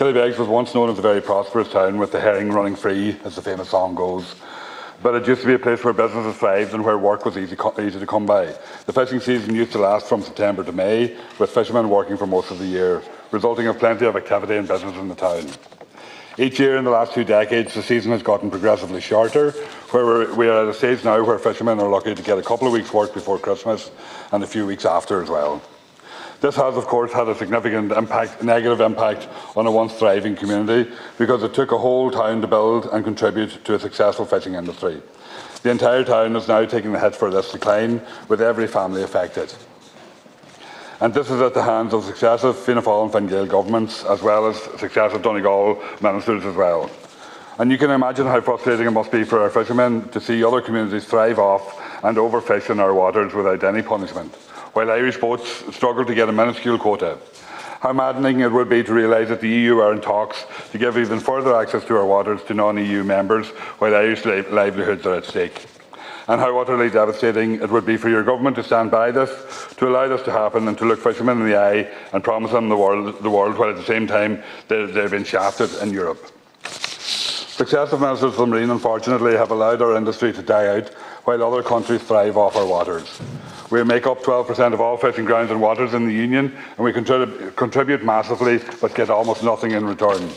Killybegs was once known as a very prosperous town with the herring running free, as the famous song goes. But it used to be a place where businesses thrived and where work was easy, easy to come by. The fishing season used to last from September to May, with fishermen working for most of the year, resulting in plenty of activity and business in the town. Each year in the last two decades, the season has gotten progressively shorter, where we are at a stage now where fishermen are lucky to get a couple of weeks' work before Christmas and a few weeks after as well. This has, of course, had a significant impact, negative impact on a once thriving community because it took a whole town to build and contribute to a successful fishing industry. The entire town is now taking the hit for this decline, with every family affected. And this is at the hands of successive Fianna Fáil and Fine Gael governments, as well as successive Donegal ministers as well. And you can imagine how frustrating it must be for our fishermen to see other communities thrive off and overfish in our waters without any punishment while Irish boats struggle to get a minuscule quota. How maddening it would be to realise that the EU are in talks to give even further access to our waters to non-EU members while Irish livelihoods are at stake. And how utterly devastating it would be for your government to stand by this, to allow this to happen and to look fishermen in the eye and promise them the world, the world while at the same time they, they've been shafted in Europe. Successive ministers of the Marine, unfortunately, have allowed our industry to die out while other countries thrive off our waters. We make up 12% of all fishing grounds and waters in the Union, and we contrib contribute massively but get almost nothing in return.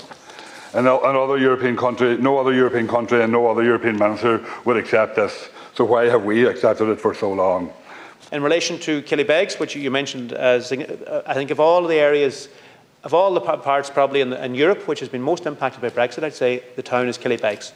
And another European country, no other European country and no other European minister would accept this. So why have we accepted it for so long? In relation to Killybegs, which you mentioned, as I think of all the areas of all the parts probably in, in, Europe which has been most impacted by Brexit, I'd say the town is Killybegs.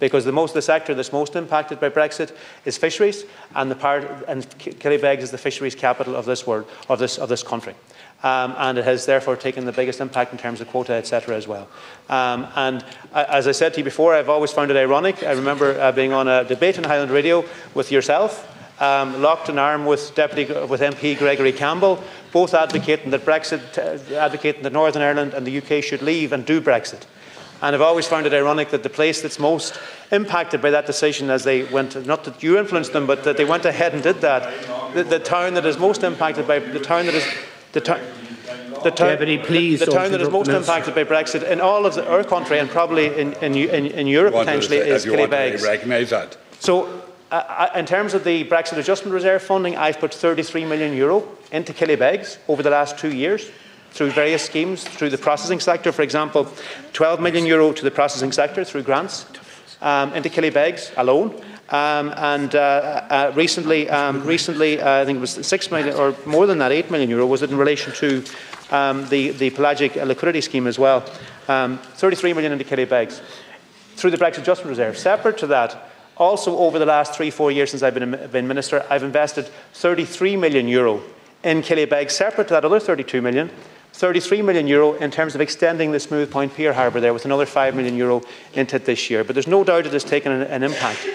Because the most the sector that's most impacted by Brexit is fisheries, and the part and Killybegs is the fisheries capital of this world of this of this country. Um, and it has therefore taken the biggest impact in terms of quota, etc. as well. Um, and uh, as I said to you before, I've always found it ironic. I remember uh, being on a debate on Highland Radio with yourself, um, locked in arm with Deputy with MP Gregory Campbell, both advocating that Brexit, uh, advocating that Northern Ireland and the UK should leave and do Brexit. And I've always found it ironic that the place that's most impacted by that decision, as they went, not that you influenced them, but that they went ahead and did that, the, the town that is most impacted by the town that is the town. The, Deputy, please the, the town that is most impacted by Brexit in all of the, our country and probably in, in, in, in Europe potentially is Killybegs. recognise that. So uh, uh, in terms of the Brexit Adjustment Reserve funding, I've put 33 million euro into Killybegs over the last two years through various schemes, through the processing sector, for example, 12 million euro to the processing sector through grants um, into Killybegs alone. Um, and uh, uh, recently, um, recently uh, I think it was six million, or more than that, eight million euro, was it in relation to um, the, the pelagic liquidity scheme as well. Um, 33 million into Killybegs through the Brexit Adjustment Reserve. Separate to that, also, over the last three, four years since I've been, been minister, I've invested 33 million euro in Killybegs, separate to that other 32 million, 33 million euro in terms of extending the Smooth Point Pier Harbour there with another 5 million euro into it this year. But there's no doubt it has taken an, an impact.